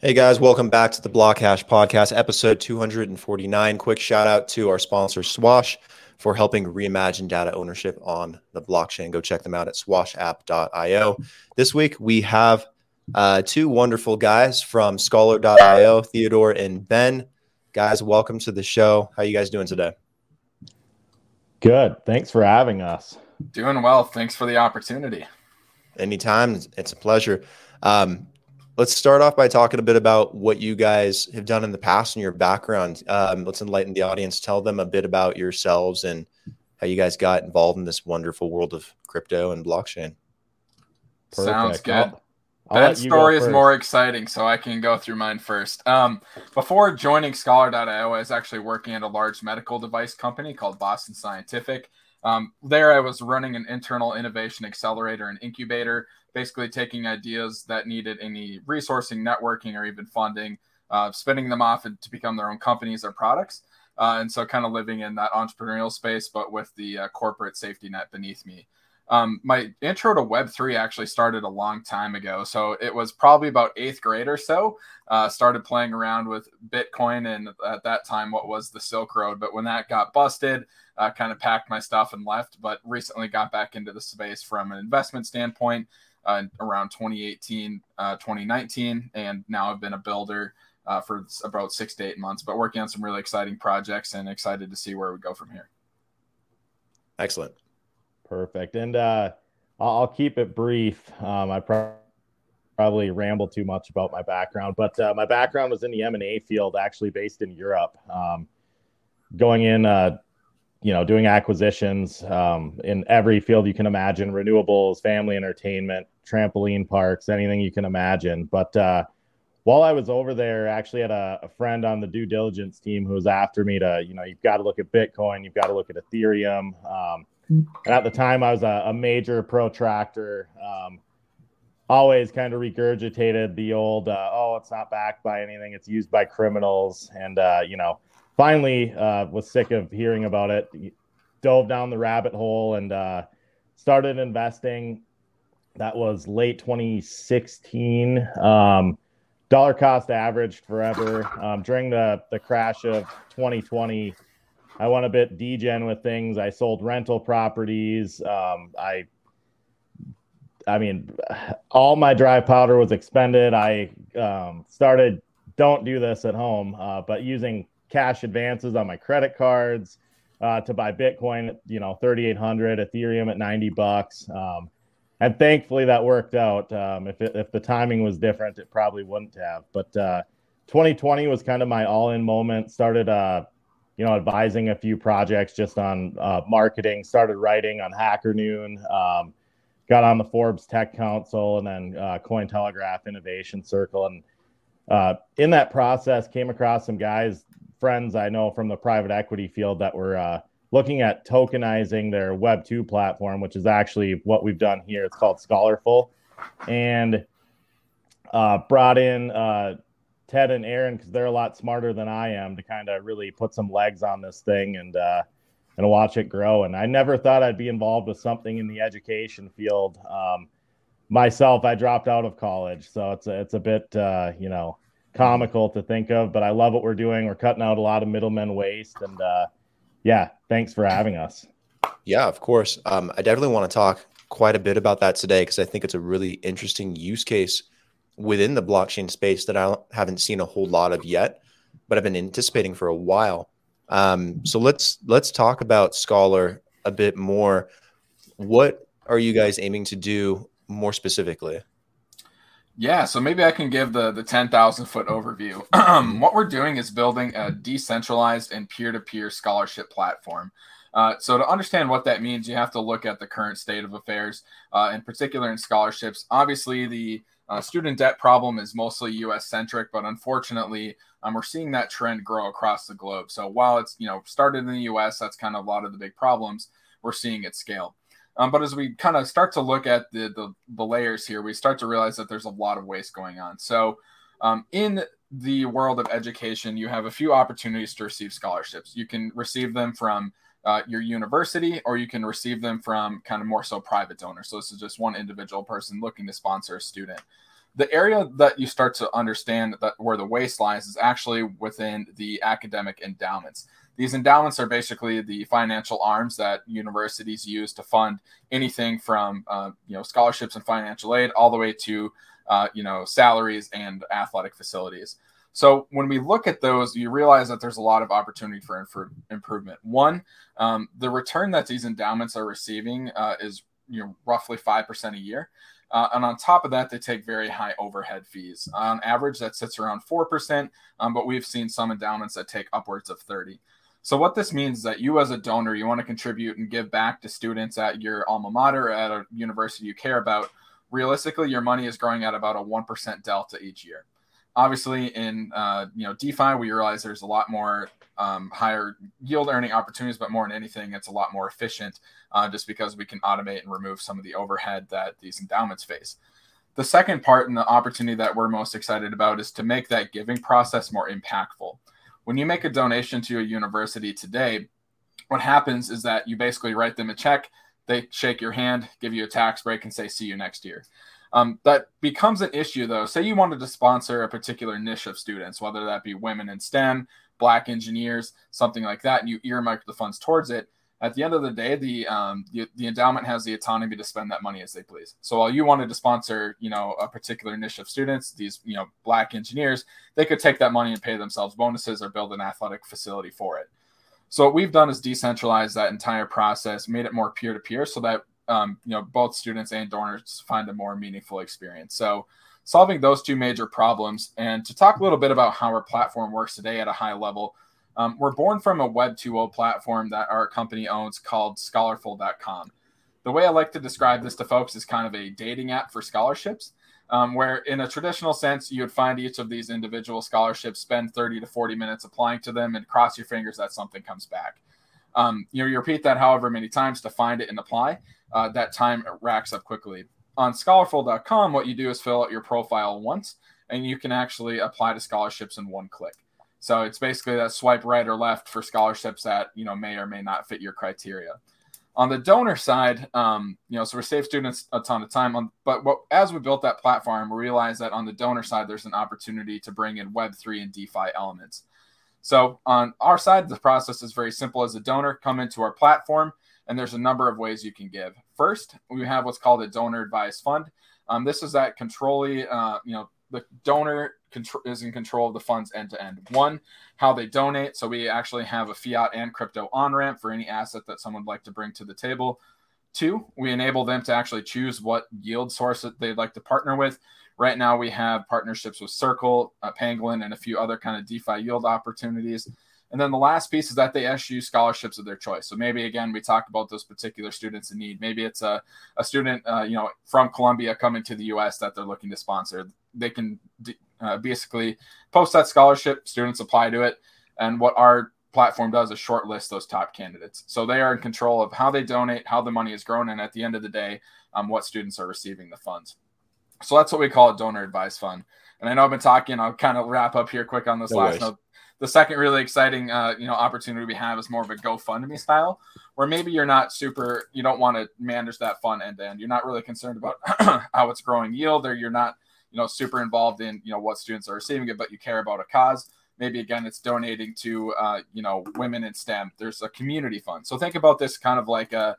Hey guys, welcome back to the Blockhash Podcast, episode 249. Quick shout out to our sponsor, Swash, for helping reimagine data ownership on the blockchain. Go check them out at swashapp.io. This week we have uh, two wonderful guys from scholar.io, Theodore and Ben. Guys, welcome to the show. How are you guys doing today? Good. Thanks for having us. Doing well. Thanks for the opportunity. Anytime. It's a pleasure. Um, let's start off by talking a bit about what you guys have done in the past and your background. Um, let's enlighten the audience. Tell them a bit about yourselves and how you guys got involved in this wonderful world of crypto and blockchain. Perfect. Sounds good. I'll, I'll that story is more exciting, so I can go through mine first. Um, before joining Scholar.io, I was actually working at a large medical device company called Boston Scientific. Um, there, I was running an internal innovation accelerator and incubator basically taking ideas that needed any resourcing, networking, or even funding, uh, spinning them off and to become their own companies or products. Uh, and so, kind of living in that entrepreneurial space, but with the uh, corporate safety net beneath me. Um, my intro to Web3 actually started a long time ago. So it was probably about eighth grade or so. Uh, started playing around with Bitcoin and at that time, what was the Silk Road. But when that got busted, uh, kind of packed my stuff and left. But recently got back into the space from an investment standpoint uh, around 2018, uh, 2019, and now I've been a builder uh, for about six to eight months, but working on some really exciting projects and excited to see where we go from here. Excellent. Perfect. And uh, I'll keep it brief. Um, I pro- probably ramble too much about my background, but uh, my background was in the M&A field, actually based in Europe. Um, going in uh, you know, doing acquisitions um, in every field you can imagine renewables, family entertainment, trampoline parks, anything you can imagine. But uh, while I was over there, I actually had a, a, friend on the due diligence team who was after me to, you know, you've got to look at Bitcoin, you've got to look at Ethereum. Um, and at the time, I was a, a major protractor. Um, always kind of regurgitated the old, uh, oh, it's not backed by anything, it's used by criminals. And, uh, you know, finally uh, was sick of hearing about it. Dove down the rabbit hole and uh, started investing. That was late 2016. Um, dollar cost averaged forever. Um, during the, the crash of 2020, I went a bit degen with things. I sold rental properties. Um, I, I mean, all my dry powder was expended. I um, started. Don't do this at home, uh, but using cash advances on my credit cards uh, to buy Bitcoin, you know, 3,800, Ethereum at 90 bucks. Um, and thankfully that worked out. Um, if, it, if the timing was different, it probably wouldn't have. But uh, 2020 was kind of my all in moment. Started, uh, you know, advising a few projects just on uh, marketing, started writing on Hacker Noon, um, got on the Forbes Tech Council and then uh, Cointelegraph Innovation Circle. And uh, in that process, came across some guys friends I know from the private equity field that were uh, looking at tokenizing their Web two platform, which is actually what we've done here. It's called Scholarful, and uh, brought in uh, Ted and Aaron because they're a lot smarter than I am to kind of really put some legs on this thing and uh, and watch it grow. And I never thought I'd be involved with something in the education field. Um, myself, I dropped out of college, so it's a, it's a bit uh, you know comical to think of, but I love what we're doing. We're cutting out a lot of middlemen waste. And uh, yeah, thanks for having us. Yeah, of course. Um, I definitely want to talk quite a bit about that today because I think it's a really interesting use case within the blockchain space that I haven't seen a whole lot of yet, but I've been anticipating for a while. Um, so let's let's talk about Scholar a bit more. What are you guys aiming to do more specifically? Yeah, so maybe I can give the the 10,000 foot overview. what we're doing is building a decentralized and peer to peer scholarship platform. Uh, so, to understand what that means, you have to look at the current state of affairs, uh, in particular in scholarships. Obviously, the uh, student debt problem is mostly U.S. centric, but unfortunately, um, we're seeing that trend grow across the globe. So, while it's you know started in the U.S., that's kind of a lot of the big problems. We're seeing it scale. Um, but as we kind of start to look at the, the, the layers here, we start to realize that there's a lot of waste going on. So, um, in the world of education, you have a few opportunities to receive scholarships. You can receive them from uh, your university, or you can receive them from kind of more so private donors. So this is just one individual person looking to sponsor a student. the area that you start to understand that where the waste lies is actually within the academic endowments. These endowments are basically the financial arms that universities use to fund anything from uh, you know scholarships and financial aid all the way to uh, you know salaries and athletic facilities. So when we look at those, you realize that there's a lot of opportunity for improvement. One, um, the return that these endowments are receiving uh, is you know roughly five percent a year. Uh, and on top of that, they take very high overhead fees. On average, that sits around 4%, um, but we've seen some endowments that take upwards of 30. So what this means is that you as a donor, you want to contribute and give back to students at your alma mater, at a university you care about. Realistically, your money is growing at about a 1% delta each year. Obviously, in uh, you know DeFi, we realize there's a lot more um, higher yield earning opportunities, but more than anything, it's a lot more efficient uh, just because we can automate and remove some of the overhead that these endowments face. The second part and the opportunity that we're most excited about is to make that giving process more impactful. When you make a donation to a university today, what happens is that you basically write them a check, they shake your hand, give you a tax break, and say, see you next year. Um, that becomes an issue though. Say you wanted to sponsor a particular niche of students, whether that be women in STEM, black engineers, something like that, and you earmark the funds towards it. At the end of the day, the, um, the the endowment has the autonomy to spend that money as they please. So while you wanted to sponsor, you know, a particular niche of students, these you know black engineers, they could take that money and pay themselves bonuses or build an athletic facility for it. So what we've done is decentralize that entire process, made it more peer to peer, so that um, you know both students and donors find a more meaningful experience. So solving those two major problems. And to talk a little bit about how our platform works today at a high level, um, we're born from a Web 2.0 platform that our company owns called scholarful.com. The way I like to describe this to folks is kind of a dating app for scholarships, um, where in a traditional sense, you would find each of these individual scholarships, spend 30 to 40 minutes applying to them, and cross your fingers that something comes back. Um, you know, you repeat that however many times to find it and apply. Uh, that time racks up quickly on scholarful.com, what you do is fill out your profile once and you can actually apply to scholarships in one click. So it's basically that swipe right or left for scholarships that you know may or may not fit your criteria. On the donor side, um, you know, so we save students a ton of time. On, but what, as we built that platform, we realized that on the donor side, there's an opportunity to bring in Web three and DeFi elements. So on our side, the process is very simple. As a donor, come into our platform, and there's a number of ways you can give. First, we have what's called a donor advised fund. Um, this is that controlly, uh, you know, the donor is in control of the funds end to end. One, how they donate. So we actually have a fiat and crypto on ramp for any asset that someone would like to bring to the table. Two, we enable them to actually choose what yield source that they'd like to partner with. Right now, we have partnerships with Circle, uh, Pangolin, and a few other kind of DeFi yield opportunities. And then the last piece is that they issue scholarships of their choice. So maybe again, we talk about those particular students in need. Maybe it's a, a student, uh, you know, from Colombia coming to the U.S. that they're looking to sponsor. They can uh, basically post that scholarship. Students apply to it, and what our platform does is shortlist those top candidates. So they are in control of how they donate, how the money is grown, and at the end of the day, um, what students are receiving the funds. So that's what we call a donor advice fund. And I know I've been talking. I'll kind of wrap up here quick on this no last worries. note the second really exciting uh, you know opportunity we have is more of a GoFundMe style, where maybe you're not super, you don't want to manage that fund end to end. You're not really concerned about how it's growing yield, or you're not you know super involved in you know what students are receiving it, but you care about a cause. Maybe again, it's donating to uh, you know women in STEM. There's a community fund, so think about this kind of like a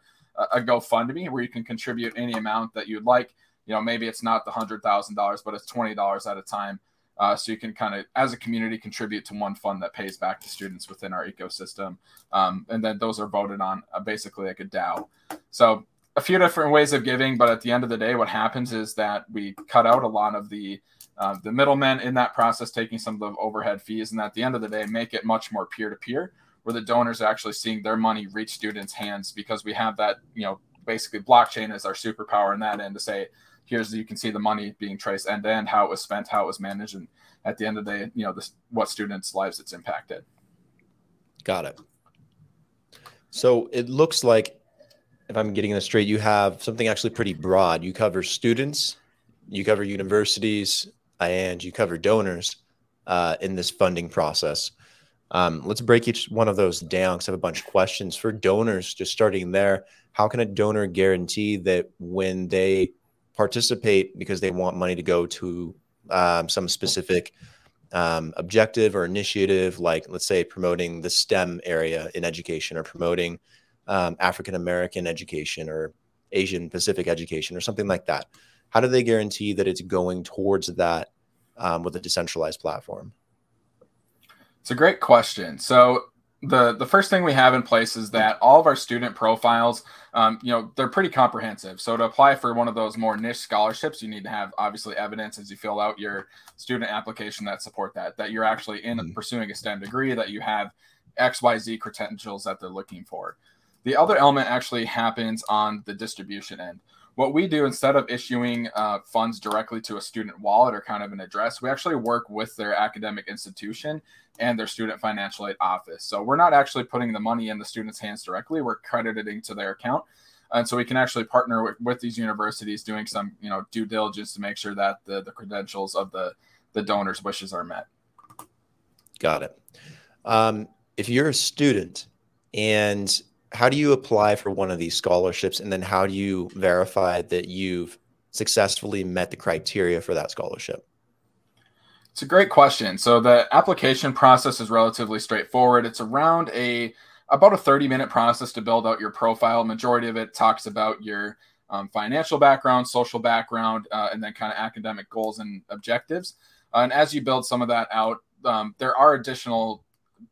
a GoFundMe where you can contribute any amount that you'd like. You know, maybe it's not the hundred thousand dollars, but it's twenty dollars at a time uh, so you can kind of, as a community, contribute to one fund that pays back to students within our ecosystem. Um, and then those are voted on uh, basically like a DAO. So a few different ways of giving, but at the end of the day, what happens is that we cut out a lot of the uh, the middlemen in that process, taking some of the overhead fees, and at the end of the day, make it much more peer to peer, where the donors are actually seeing their money reach students' hands because we have that, you know, basically blockchain is our superpower in that end to say, here's you can see the money being traced end to end, how it was spent, how it was managed, and at the end of the day, you know, this what students' lives it's impacted. Got it. So it looks like, if I'm getting this straight, you have something actually pretty broad. You cover students, you cover universities, and you cover donors uh, in this funding process. Um, let's break each one of those down because I have a bunch of questions for donors. Just starting there, how can a donor guarantee that when they participate because they want money to go to um, some specific um, objective or initiative, like let's say promoting the STEM area in education or promoting um, African American education or Asian Pacific education or something like that? How do they guarantee that it's going towards that um, with a decentralized platform? It's a great question. So the the first thing we have in place is that all of our student profiles um, you know they're pretty comprehensive so to apply for one of those more niche scholarships you need to have obviously evidence as you fill out your student application that support that that you're actually in mm-hmm. pursuing a stem degree that you have xyz credentials that they're looking for the other element actually happens on the distribution end what we do instead of issuing uh, funds directly to a student wallet or kind of an address, we actually work with their academic institution and their student financial aid office. So we're not actually putting the money in the student's hands directly; we're crediting to their account, and so we can actually partner with, with these universities, doing some you know due diligence to make sure that the the credentials of the the donor's wishes are met. Got it. Um, if you're a student and how do you apply for one of these scholarships? And then how do you verify that you've successfully met the criteria for that scholarship? It's a great question. So the application process is relatively straightforward. It's around a about a 30 minute process to build out your profile. Majority of it talks about your um, financial background social background uh, and then kind of academic goals and objectives. Uh, and as you build some of that out um, there are additional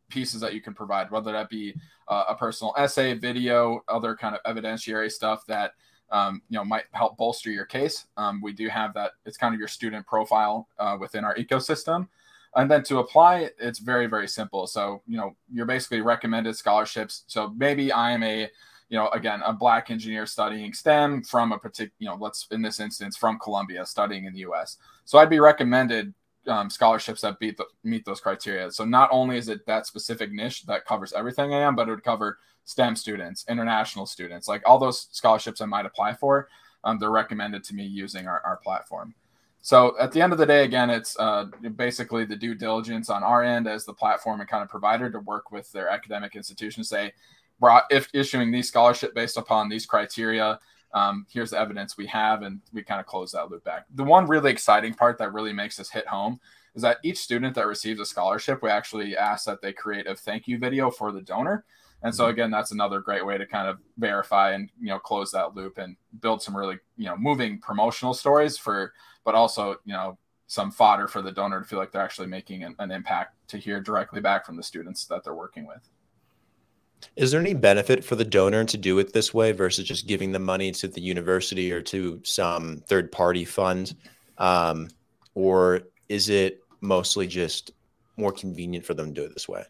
pieces that you can provide, whether that be uh, a personal essay, video, other kind of evidentiary stuff that um, you know might help bolster your case. Um, we do have that; it's kind of your student profile uh, within our ecosystem. And then to apply, it's very very simple. So you know you're basically recommended scholarships. So maybe I am a you know again a black engineer studying STEM from a particular you know let's in this instance from Colombia studying in the U.S. So I'd be recommended um, scholarships that beat the, meet those criteria. So not only is it that specific niche that covers everything I am, but it would cover STEM students, international students, like all those scholarships I might apply for. Um, they're recommended to me using our, our platform. So at the end of the day, again, it's uh, basically the due diligence on our end as the platform and kind of provider to work with their academic institution. Say, if issuing these scholarship based upon these criteria, um, here's the evidence we have, and we kind of close that loop back. The one really exciting part that really makes us hit home is that each student that receives a scholarship, we actually ask that they create a thank you video for the donor. And so mm-hmm. again, that's another great way to kind of verify and you know close that loop and build some really you know moving promotional stories for, but also you know some fodder for the donor to feel like they're actually making an, an impact to hear directly back from the students that they're working with. Is there any benefit for the donor to do it this way versus just giving the money to the university or to some third party fund? Um, or is it mostly just more convenient for them to do it this way?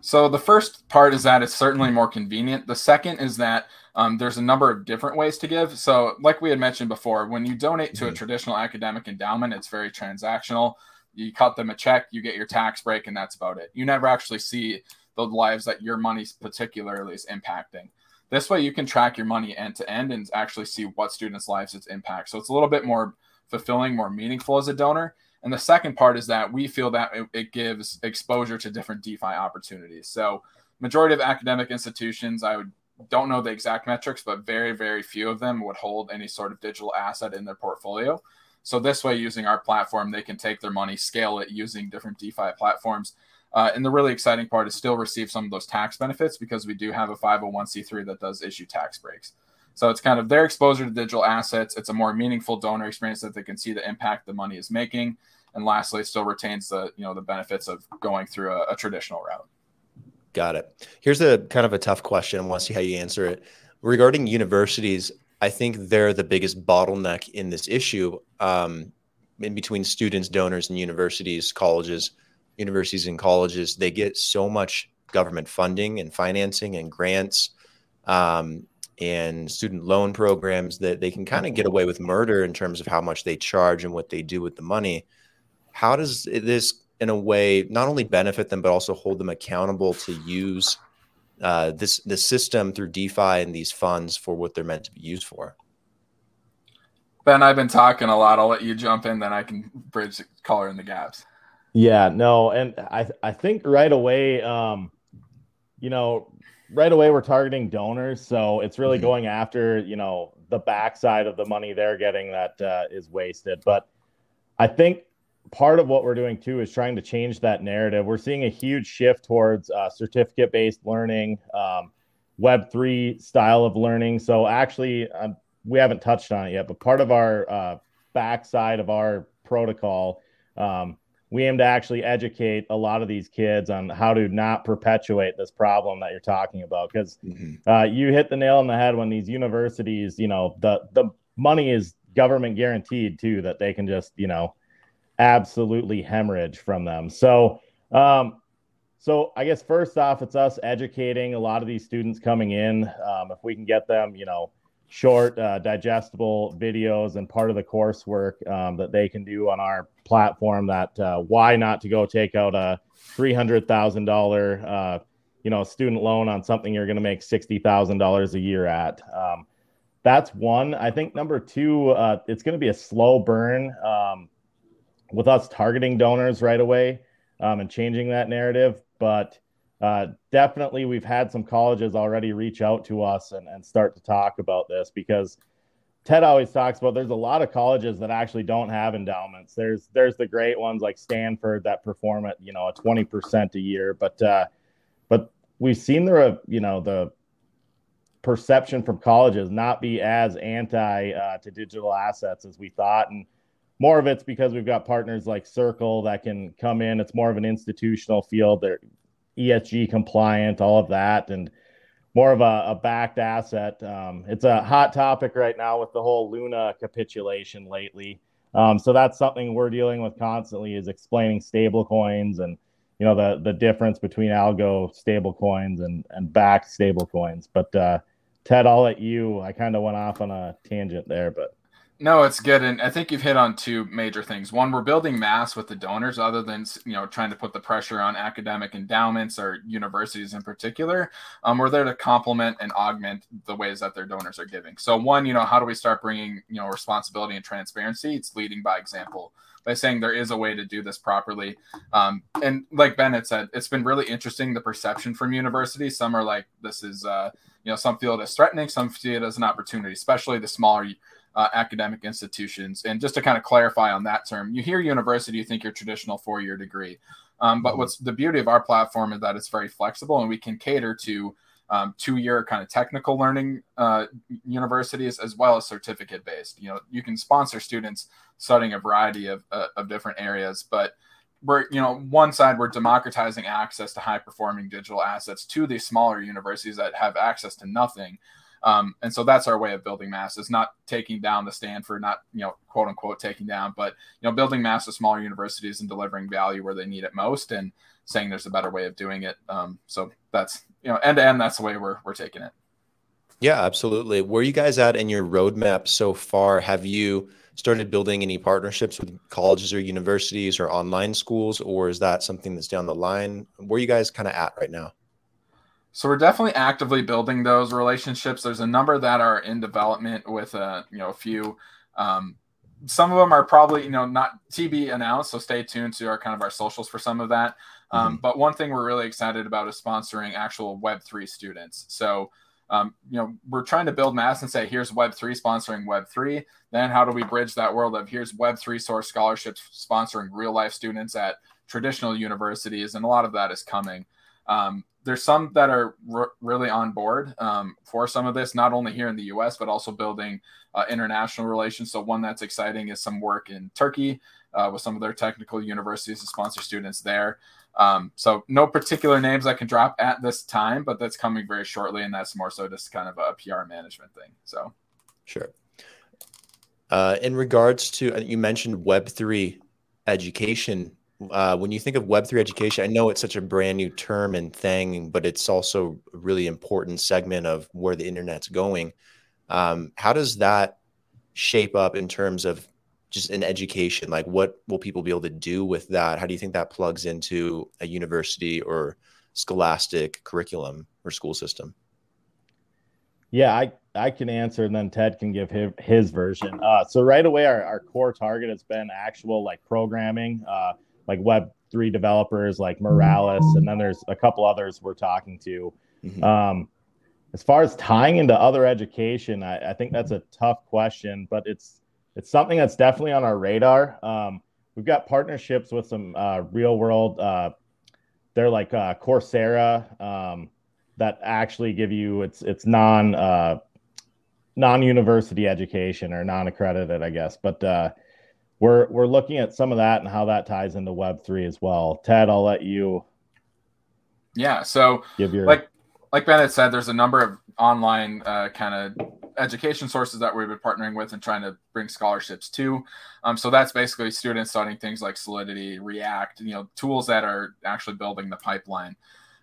So the first part is that it's certainly more convenient. The second is that um, there's a number of different ways to give. So, like we had mentioned before, when you donate to mm-hmm. a traditional academic endowment, it's very transactional. You cut them a check, you get your tax break, and that's about it. You never actually see the lives that your money particularly is impacting. This way, you can track your money end to end and actually see what students' lives it's impact. So it's a little bit more fulfilling, more meaningful as a donor. And the second part is that we feel that it, it gives exposure to different DeFi opportunities. So majority of academic institutions, I would don't know the exact metrics, but very, very few of them would hold any sort of digital asset in their portfolio. So this way, using our platform, they can take their money, scale it using different DeFi platforms, uh, and the really exciting part is still receive some of those tax benefits because we do have a 501c3 that does issue tax breaks. So it's kind of their exposure to digital assets. It's a more meaningful donor experience that they can see the impact the money is making. And lastly, it still retains the you know the benefits of going through a, a traditional route. Got it. Here's a kind of a tough question. I want to see how you answer it. Regarding universities, I think they're the biggest bottleneck in this issue um, in between students, donors, and universities, colleges universities and colleges, they get so much government funding and financing and grants um, and student loan programs that they can kind of get away with murder in terms of how much they charge and what they do with the money. How does this, in a way, not only benefit them but also hold them accountable to use uh, this the system through DeFi and these funds for what they're meant to be used for? Ben, I've been talking a lot. I'll let you jump in, then I can bridge the color in the gaps. Yeah, no, and I I think right away, um, you know, right away we're targeting donors, so it's really mm-hmm. going after you know the backside of the money they're getting that uh, is wasted. But I think part of what we're doing too is trying to change that narrative. We're seeing a huge shift towards uh, certificate based learning, um, Web3 style of learning. So, actually, um, we haven't touched on it yet, but part of our uh, backside of our protocol, um, we aim to actually educate a lot of these kids on how to not perpetuate this problem that you're talking about. Because mm-hmm. uh, you hit the nail on the head when these universities, you know, the the money is government guaranteed too, that they can just, you know, absolutely hemorrhage from them. So, um, so I guess first off, it's us educating a lot of these students coming in. Um, if we can get them, you know, short, uh, digestible videos and part of the coursework um, that they can do on our platform. That uh, why not to go take out a three hundred thousand uh, you know, student loan on something you're going to make sixty thousand dollars a year at. Um, that's one. I think number two, uh, it's going to be a slow burn. Um, with us targeting donors right away um, and changing that narrative. But uh, definitely, we've had some colleges already reach out to us and, and start to talk about this because Ted always talks about there's a lot of colleges that actually don't have endowments. There's there's the great ones like Stanford that perform at you know a 20% a year, but uh, but we've seen the you know the perception from colleges not be as anti uh, to digital assets as we thought, and more of it's because we've got partners like Circle that can come in. It's more of an institutional field. They're ESG compliant, all of that, and more of a, a backed asset. Um, it's a hot topic right now with the whole Luna capitulation lately. Um, so that's something we're dealing with constantly is explaining stable coins and you know the the difference between algo stable coins and and backed stable coins. But uh, Ted, I'll let you. I kind of went off on a tangent there, but no, it's good, and I think you've hit on two major things. One, we're building mass with the donors, other than you know trying to put the pressure on academic endowments or universities in particular. Um, we're there to complement and augment the ways that their donors are giving. So, one, you know, how do we start bringing you know responsibility and transparency? It's leading by example by saying there is a way to do this properly. Um, and like Bennett said, it's been really interesting the perception from universities. Some are like this is uh, you know some feel it as threatening, some see it as an opportunity, especially the smaller uh, academic institutions. And just to kind of clarify on that term, you hear university, you think your traditional four year degree. Um, but mm-hmm. what's the beauty of our platform is that it's very flexible and we can cater to um, two year kind of technical learning uh, universities as well as certificate based. You know, you can sponsor students studying a variety of, uh, of different areas, but we're you know one side we're democratizing access to high performing digital assets to these smaller universities that have access to nothing um, and so that's our way of building mass is not taking down the Stanford, not, you know, quote unquote taking down, but, you know, building mass to smaller universities and delivering value where they need it most and saying there's a better way of doing it. Um, so that's, you know, end to end, that's the way we're, we're taking it. Yeah, absolutely. Where you guys at in your roadmap so far? Have you started building any partnerships with colleges or universities or online schools, or is that something that's down the line? Where you guys kind of at right now? So we're definitely actively building those relationships. There's a number that are in development with a uh, you know a few. Um, some of them are probably you know not TB announced, so stay tuned to our kind of our socials for some of that. Um, mm-hmm. But one thing we're really excited about is sponsoring actual Web three students. So um, you know we're trying to build mass and say here's Web three sponsoring Web three. Then how do we bridge that world of here's Web three source scholarships sponsoring real life students at traditional universities, and a lot of that is coming. Um, there's some that are really on board um, for some of this, not only here in the U.S. but also building uh, international relations. So one that's exciting is some work in Turkey uh, with some of their technical universities to sponsor students there. Um, so no particular names I can drop at this time, but that's coming very shortly, and that's more so just kind of a PR management thing. So, sure. Uh, in regards to uh, you mentioned Web three education uh, when you think of Web3 education, I know it's such a brand new term and thing, but it's also a really important segment of where the internet's going. Um, how does that shape up in terms of just an education? Like, what will people be able to do with that? How do you think that plugs into a university or scholastic curriculum or school system? Yeah, I, I can answer and then Ted can give his, his version. Uh, so right away, our, our core target has been actual like programming. Uh, like Web3 developers like Moralis, and then there's a couple others we're talking to. Mm-hmm. Um, as far as tying into other education, I, I, think that's a tough question, but it's it's something that's definitely on our radar. Um, we've got partnerships with some uh, real world. Uh, they're like uh, Coursera um, that actually give you it's it's non uh, non university education or non accredited, I guess. But uh, we're we're looking at some of that and how that ties into Web three as well. Ted, I'll let you. Yeah. So give your like like Bennett said, there's a number of online uh, kind of education sources that we've been partnering with and trying to bring scholarships to. Um, so that's basically students studying things like Solidity, React, you know, tools that are actually building the pipeline.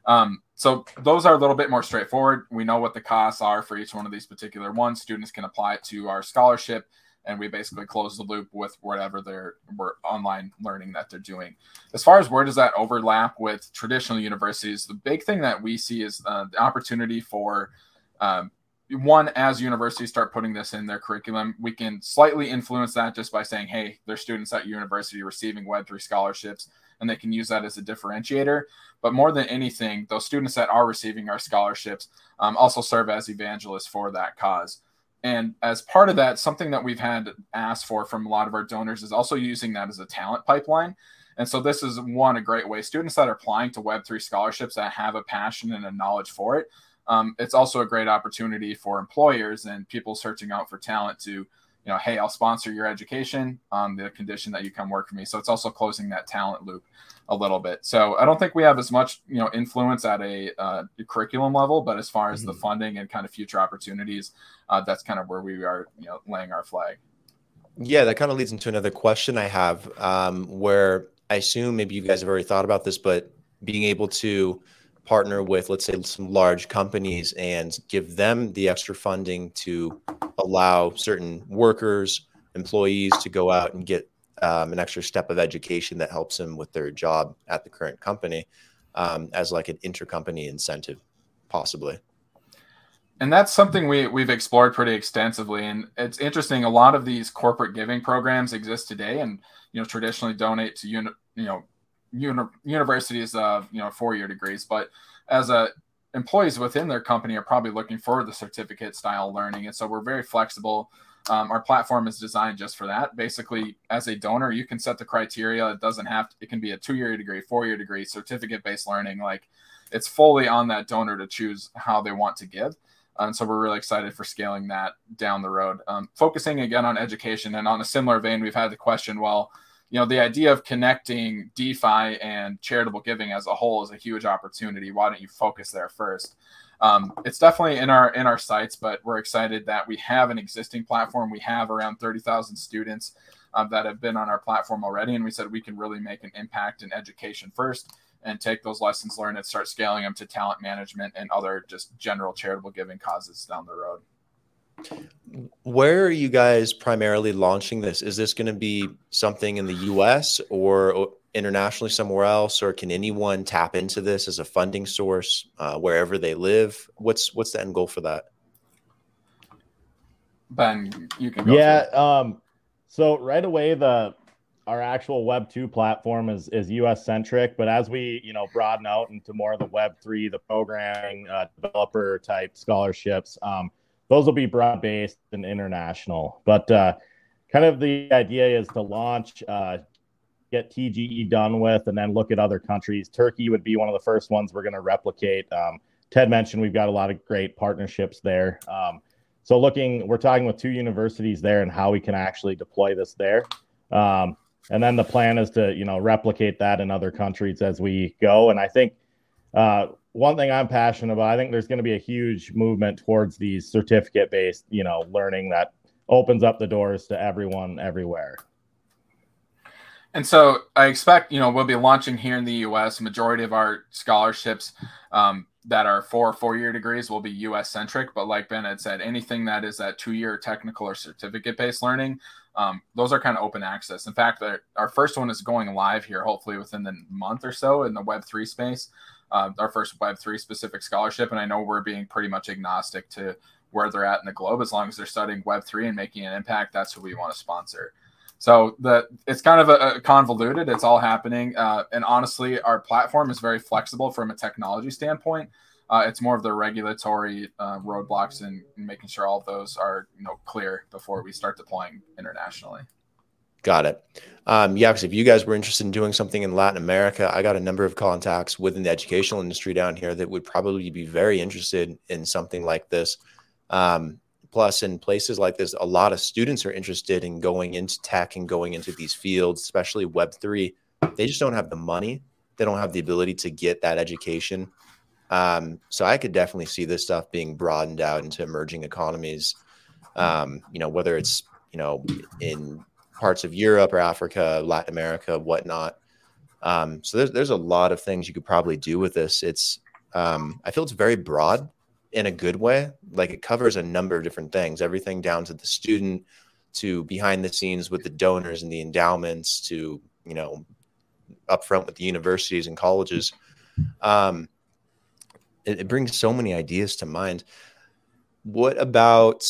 Um, so those are a little bit more straightforward. We know what the costs are for each one of these particular ones. Students can apply it to our scholarship and we basically close the loop with whatever they're online learning that they're doing. As far as where does that overlap with traditional universities, the big thing that we see is uh, the opportunity for um, one as universities start putting this in their curriculum, we can slightly influence that just by saying, hey, there's students at university receiving Web3 scholarships, and they can use that as a differentiator. But more than anything, those students that are receiving our scholarships um, also serve as evangelists for that cause. And as part of that, something that we've had asked for from a lot of our donors is also using that as a talent pipeline. And so this is one a great way. Students that are applying to Web3 scholarships that have a passion and a knowledge for it. Um, it's also a great opportunity for employers and people searching out for talent to, you know, hey, I'll sponsor your education on the condition that you come work for me. So it's also closing that talent loop a little bit. So I don't think we have as much you know influence at a, uh, curriculum level, but as far as mm-hmm. the funding and kind of future opportunities, uh, that's kind of where we are you know laying our flag. Yeah, that kind of leads into another question I have, um, where I assume maybe you guys have already thought about this, but being able to partner with, let's say, some large companies and give them the extra funding to allow certain workers, employees to go out and get um, an extra step of education that helps them with their job at the current company um, as like an intercompany incentive, possibly. And that's something we we've explored pretty extensively, and it's interesting. A lot of these corporate giving programs exist today, and you know traditionally donate to uni, you know uni, universities of you know four year degrees, but as a employees within their company are probably looking for the certificate style learning, and so we're very flexible um, our platform is designed just for that. Basically, as a donor, you can set the criteria. It doesn't have to, it can be a two year degree, four year degree, certificate based learning. Like it's fully on that donor to choose how they want to give. And so we're really excited for scaling that down the road. Um, focusing again on education and on a similar vein, we've had the question well, you know, the idea of connecting DeFi and charitable giving as a whole is a huge opportunity. Why don't you focus there first? um, it's definitely in our in our sights, but we're excited that we have an existing platform. We have around thirty thousand students uh, that have been on our platform already, and we said we can really make an impact in education first and take those lessons learned and start scaling them to talent management and other just general charitable giving causes down the road. Where are you guys primarily launching this? Is this going to be something in the US or internationally somewhere else, or can anyone tap into this as a funding source uh, wherever they live? What's what's the end goal for that? Ben, you can. yeah. Um, so right away, the our actual Web two platform is is US centric, but as we you know broaden out into more of the Web three, the programming uh, developer type scholarships, um, those will be broad based and international. But uh, kind of the idea is to launch uh, get TGE done with, and then look at other countries. Turkey would be one of the first ones we're going to replicate. Um, Ted mentioned we've got a lot of great partnerships there. Um, so looking, we're talking with two universities there and how we can actually deploy this there. Um, and then the plan is to you know replicate that in other countries as we go. And I think uh, one thing I'm passionate about, I think there's going to be a huge movement towards these certificate based you know learning that opens up the doors to everyone everywhere. And so I expect, you know, we'll be launching here in the U.S. Majority of our scholarships um, that are for four-year degrees will be U.S. centric. But like Ben had said, anything that is that two-year technical or certificate-based learning, um, those are kind of open access. In fact, our first one is going live here, hopefully within the month or so in the Web three space. Uh, our first Web three specific scholarship, and I know we're being pretty much agnostic to where they're at in the globe. As long as they're studying Web three and making an impact, that's who we want to sponsor. So the it's kind of a, a convoluted. It's all happening, uh, and honestly, our platform is very flexible from a technology standpoint. Uh, it's more of the regulatory uh, roadblocks and, and making sure all of those are you know clear before we start deploying internationally. Got it. Um, yeah, because if you guys were interested in doing something in Latin America, I got a number of contacts within the educational industry down here that would probably be very interested in something like this. Um, plus, in places like this, a lot of students are interested in going into tech and going into these fields, especially Web3. They just don't have the money, they don't have the ability to get that education. Um, so I could definitely see this stuff being broadened out into emerging economies. Um, you know, whether it's you know in parts of Europe or Africa, Latin America, whatnot. Um, so there's there's a lot of things you could probably do with this. It's um, I feel it's very broad in a good way. Like it covers a number of different things, everything down to the student, to behind the scenes with the donors and the endowments, to you know, upfront with the universities and colleges. Um, it, it brings so many ideas to mind. What about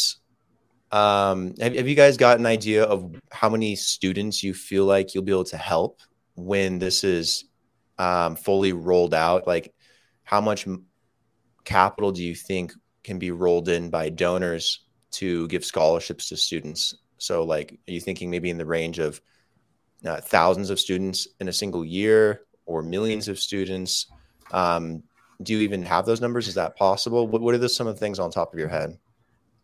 um, have, have you guys got an idea of how many students you feel like you'll be able to help when this is um, fully rolled out? Like, how much capital do you think can be rolled in by donors to give scholarships to students? So, like, are you thinking maybe in the range of uh, thousands of students in a single year or millions of students? Um, do you even have those numbers? Is that possible? What, what are the, some of the things on top of your head?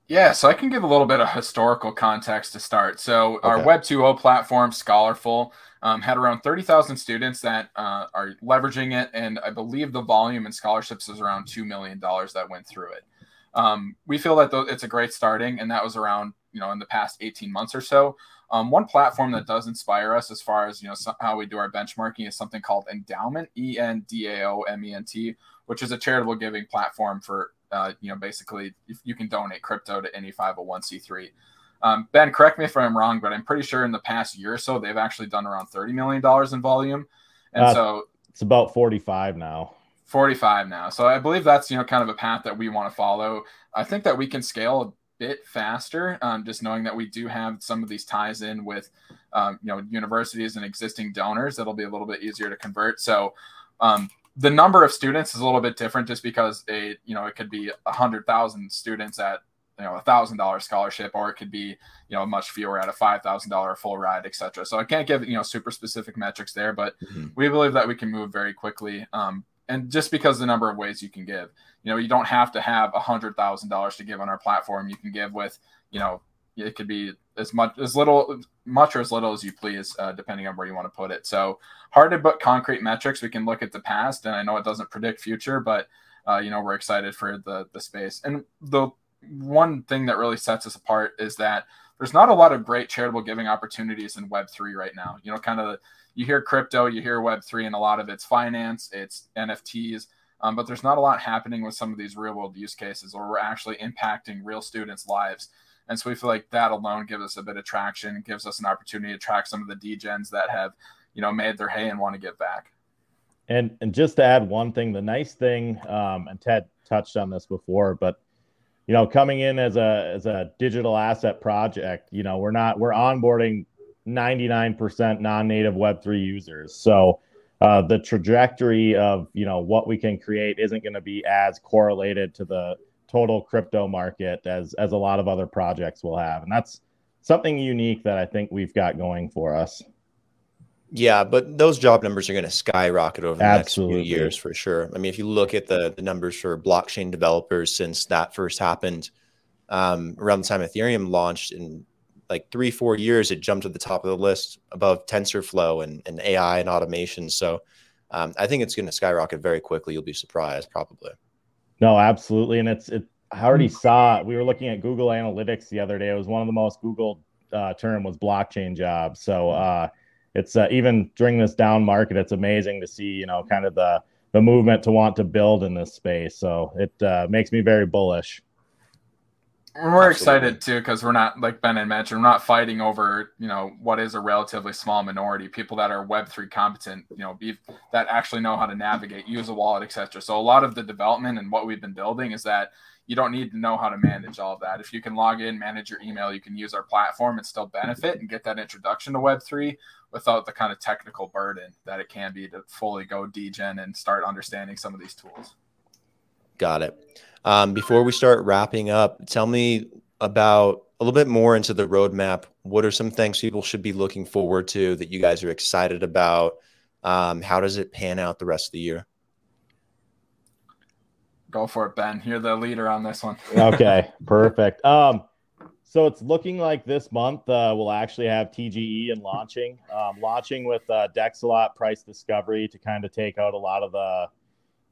Yeah, so I can give a little bit of historical context to start. So okay. our Web 2.0 platform, Scholarful, um, had around 30,000 students that uh, are leveraging it, and I believe the volume in scholarships is around $2 million that went through it. Um, we feel that it's a great starting, and that was around, you know, in the past 18 months or so. Um, one platform that does inspire us as far as, you know, so how we do our benchmarking is something called Endaoment, E-N-D-A-O-M-E-N-T, which is a charitable giving platform for uh, you know, basically, if you can donate crypto to any 501c3. Um, ben, correct me if I'm wrong, but I'm pretty sure in the past year or so they've actually done around thirty million dollars in volume, and uh, so it's about 45 now. 45 now. So I believe that's you know kind of a path that we want to follow. I think that we can scale a bit faster, um, just knowing that we do have some of these ties in with um, you know universities and existing donors. That'll be a little bit easier to convert. So um, the number of students is a little bit different just because a you know it could be a hundred thousand students at you know a thousand dollar scholarship or it could be you know much fewer at a five thousand dollar full ride etc so i can't give you know super specific metrics there but mm-hmm. we believe that we can move very quickly um, and just because the number of ways you can give. You know you don't have to have a hundred thousand dollars to give on our platform. You can give with you know it could be as much as little much or as little as you please uh, depending on where you want to put it. So hard to put concrete metrics we can look at the past and i know it doesn't predict future but uh, you know we're excited for the the space. And the one thing that really sets us apart is that there's not a lot of great charitable giving opportunities in web3 right now. You know kind of you hear crypto you hear web3 and a lot of it's finance it's nfts um, but there's not a lot happening with some of these real world use cases or we're actually impacting real students lives and so we feel like that alone gives us a bit of traction, gives us an opportunity to track some of the degens that have, you know, made their hay and want to get back. And and just to add one thing, the nice thing, um, and Ted touched on this before, but you know, coming in as a as a digital asset project, you know, we're not we're onboarding 99% non-native Web3 users. So uh, the trajectory of you know what we can create isn't going to be as correlated to the total crypto market as as a lot of other projects will have. And that's something unique that i think we've got going for us. Yeah but those job numbers are going to skyrocket over the Absolutely. next few years for sure. I mean if you look at the, the numbers for blockchain developers since that first happened um, around the time ethereum launched in like three four years it jumped to the top of the list above tensorflow and, and ai and automation. So um, i think it's going to skyrocket very quickly you'll be surprised probably no, absolutely. And it's, it, I already saw, we were looking at Google Analytics the other day. It was one of the most Googled uh, term was blockchain jobs. So uh, it's uh, even during this down market, it's amazing to see, you know, kind of the, the movement to want to build in this space. So it uh, makes me very bullish. We're Absolutely. excited too because we're not like Ben had mentioned, we're not fighting over you know what is a relatively small minority, people that are Web three competent, you know, be, that actually know how to navigate, use a wallet, etc. So a lot of the development and what we've been building is that you don't need to know how to manage all of that. If you can log in, manage your email, you can use our platform and still benefit and get that introduction to Web three without the kind of technical burden that it can be to fully go degen and start understanding some of these tools. Got it. Um, before we start wrapping up, tell me about a little bit more into the roadmap. What are some things people should be looking forward to that you guys are excited about? Um, how does it pan out the rest of the year? Go for it, Ben. You're the leader on this one. okay, perfect. Um, so it's looking like this month uh, we'll actually have TGE and launching, um, launching with uh, Dexalot price discovery to kind of take out a lot of the,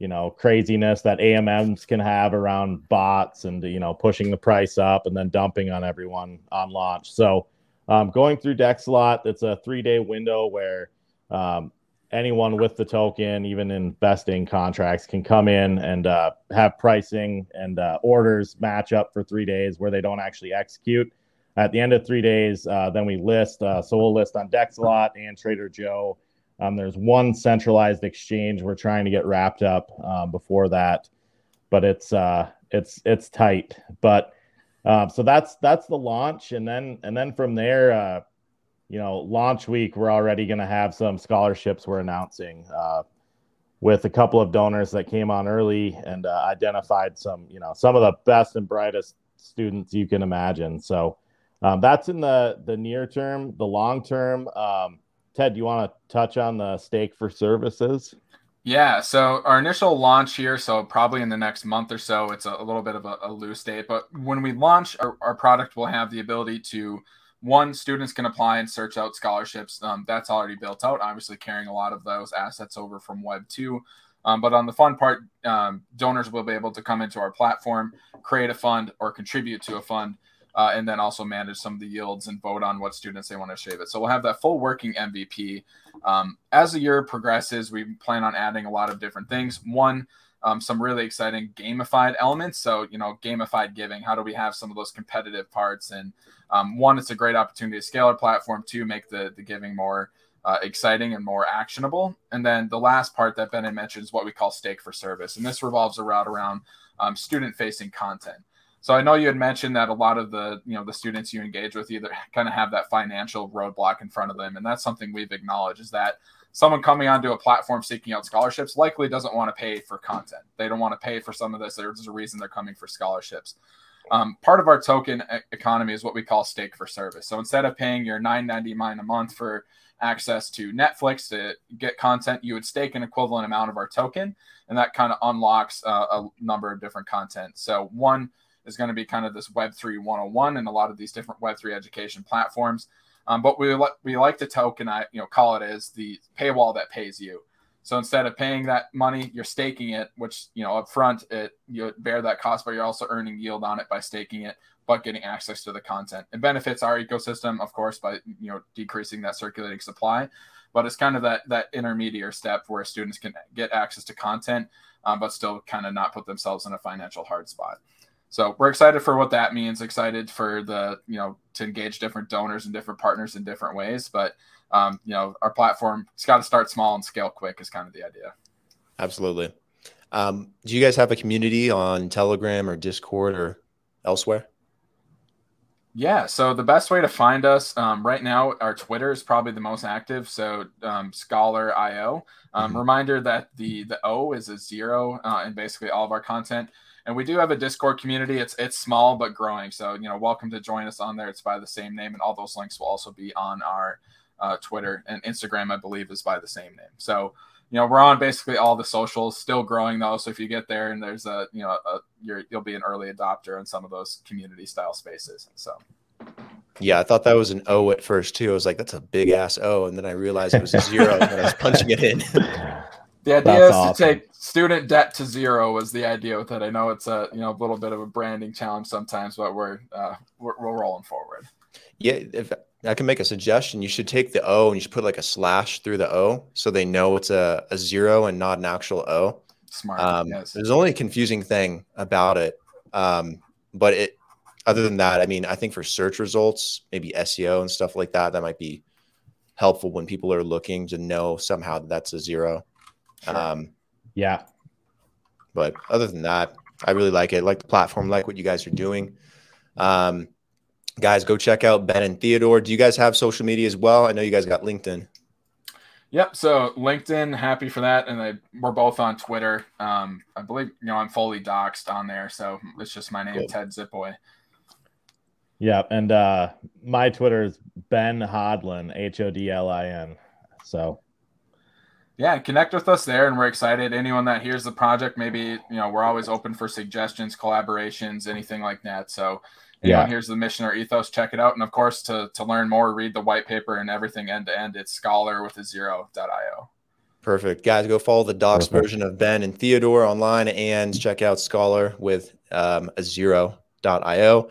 you know, craziness that AMMs can have around bots and you know pushing the price up and then dumping on everyone on launch. So um, going through Dexalot, it's a three day window where um, anyone with the token, even investing contracts, can come in and uh, have pricing and uh, orders match up for three days where they don't actually execute. At the end of three days, uh, then we list. Uh, so we'll list on Dexalot and Trader Joe. Um, there's one centralized exchange we're trying to get wrapped up um, before that, but it's uh, it's it's tight. But uh, so that's that's the launch, and then and then from there you know, launch week, we're already going to have some scholarships we're announcing uh, with a couple of donors that came on early and uh, identified some, you know, some of the best and brightest students you can imagine. So um, that's in the the near term. The long term, um, Ted, do you want to touch on the stake for services? Yeah, so our initial launch here, so probably in the next month or so, it's a, a little bit of a, a, loose date. But when we launch, our, our product will have the ability to one students can apply and search out scholarships um, that's already built out obviously carrying a lot of those assets over from web 2 um, but on the fun part um, donors will be able to come into our platform create a fund or contribute to a fund uh, and then also manage some of the yields and vote on what students they want to shave it so we'll have that full working mvp um, as the year progresses we plan on adding a lot of different things one um, some really exciting gamified elements. So, you know, gamified giving, how do we have some of those competitive parts? And um, one, it's a great opportunity to scale our platform. Two, make the, the giving more uh, exciting and more actionable. And then the last part that Ben had mentioned is what we call stake for service. And this revolves around around um, student facing content. So I know you had mentioned that a lot of the you know the students you engage with either kind of have that financial roadblock in front of them, and that's something we've acknowledged is that someone coming onto a platform seeking out scholarships likely doesn't want to pay for content. They don't want to pay for some of this. There's a reason they're coming for scholarships. Um, part of our token economy is what we call stake for service. So instead of paying your 9.99 a month for access to Netflix to get content, you would stake an equivalent amount of our token, and that kind of unlocks uh, a number of different content. So one is going to be kind of this Web3 101 and a lot of these different Web3 education platforms. Um, but we we like to tokenize, you know, call it as the paywall that pays you. So instead of paying that money, you're staking it, which you know up front it you bear that cost, but you're also earning yield on it by staking it, but getting access to the content. It benefits our ecosystem, of course, by you know decreasing that circulating supply. But it's kind of that that intermediate step where students can get access to content, um, but still kind of not put themselves in a financial hard spot. So we're excited for what that means. Excited for the you know to engage different donors and different partners in different ways. But um, you know our platform it's got to start small and scale quick is kind of the idea. Absolutely. Um, do you guys have a community on Telegram or Discord or elsewhere? Yeah, so the best way to find us um, right now, our Twitter is probably the most active. So um, Scholar IO. Um, mm-hmm. Reminder that the the O is a zero uh, in basically all of our content. And we do have a Discord community. It's it's small but growing. So you know, welcome to join us on there. It's by the same name, and all those links will also be on our uh, Twitter and Instagram. I believe is by the same name. So you know, we're on basically all the socials. Still growing though. So if you get there and there's a you know a, you're you'll be an early adopter in some of those community style spaces. So. Yeah, I thought that was an O at first too. I was like, "That's a big ass O," and then I realized it was a zero when I was punching it in. The idea That's is awesome. to take student debt to zero was the idea with it. I know it's a you know a little bit of a branding challenge sometimes, but we're uh, we're, we're rolling forward. Yeah, if I can make a suggestion, you should take the O and you should put like a slash through the O so they know it's a, a zero and not an actual O. Smart. Um, yes. There's only a confusing thing about it, um, but it. Other than that, I mean, I think for search results, maybe SEO and stuff like that, that might be helpful when people are looking to know somehow that that's a zero. Sure. Um, yeah. But other than that, I really like it. I like the platform, like what you guys are doing. Um, guys, go check out Ben and Theodore. Do you guys have social media as well? I know you guys got LinkedIn. Yep. So LinkedIn, happy for that, and I, we're both on Twitter. Um, I believe you know I'm fully doxxed on there, so it's just my name, Good. Ted Zipaway. Yeah, and uh, my Twitter is Ben Hodlin, H O D L I N. So, yeah, connect with us there, and we're excited. Anyone that hears the project, maybe you know we're always open for suggestions, collaborations, anything like that. So anyone yeah. here's the mission or ethos, check it out. And of course, to, to learn more, read the white paper and everything end to end. It's scholar with a zero.io. Perfect. Guys, go follow the docs Perfect. version of Ben and Theodore online and check out Scholar with um, a zero.io.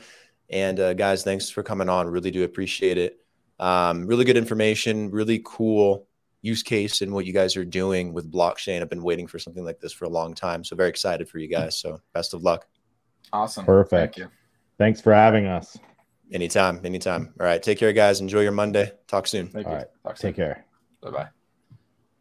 And uh, guys, thanks for coming on. Really do appreciate it. Um, really good information, really cool use case and what you guys are doing with blockchain. I've been waiting for something like this for a long time. So very excited for you hmm. guys. So best of luck. Awesome. Perfect. Thank you. Thanks for having us. Anytime, anytime. All right. Take care, guys. Enjoy your Monday. Talk soon. Thank All you. right. Talk soon. Take care. Bye bye.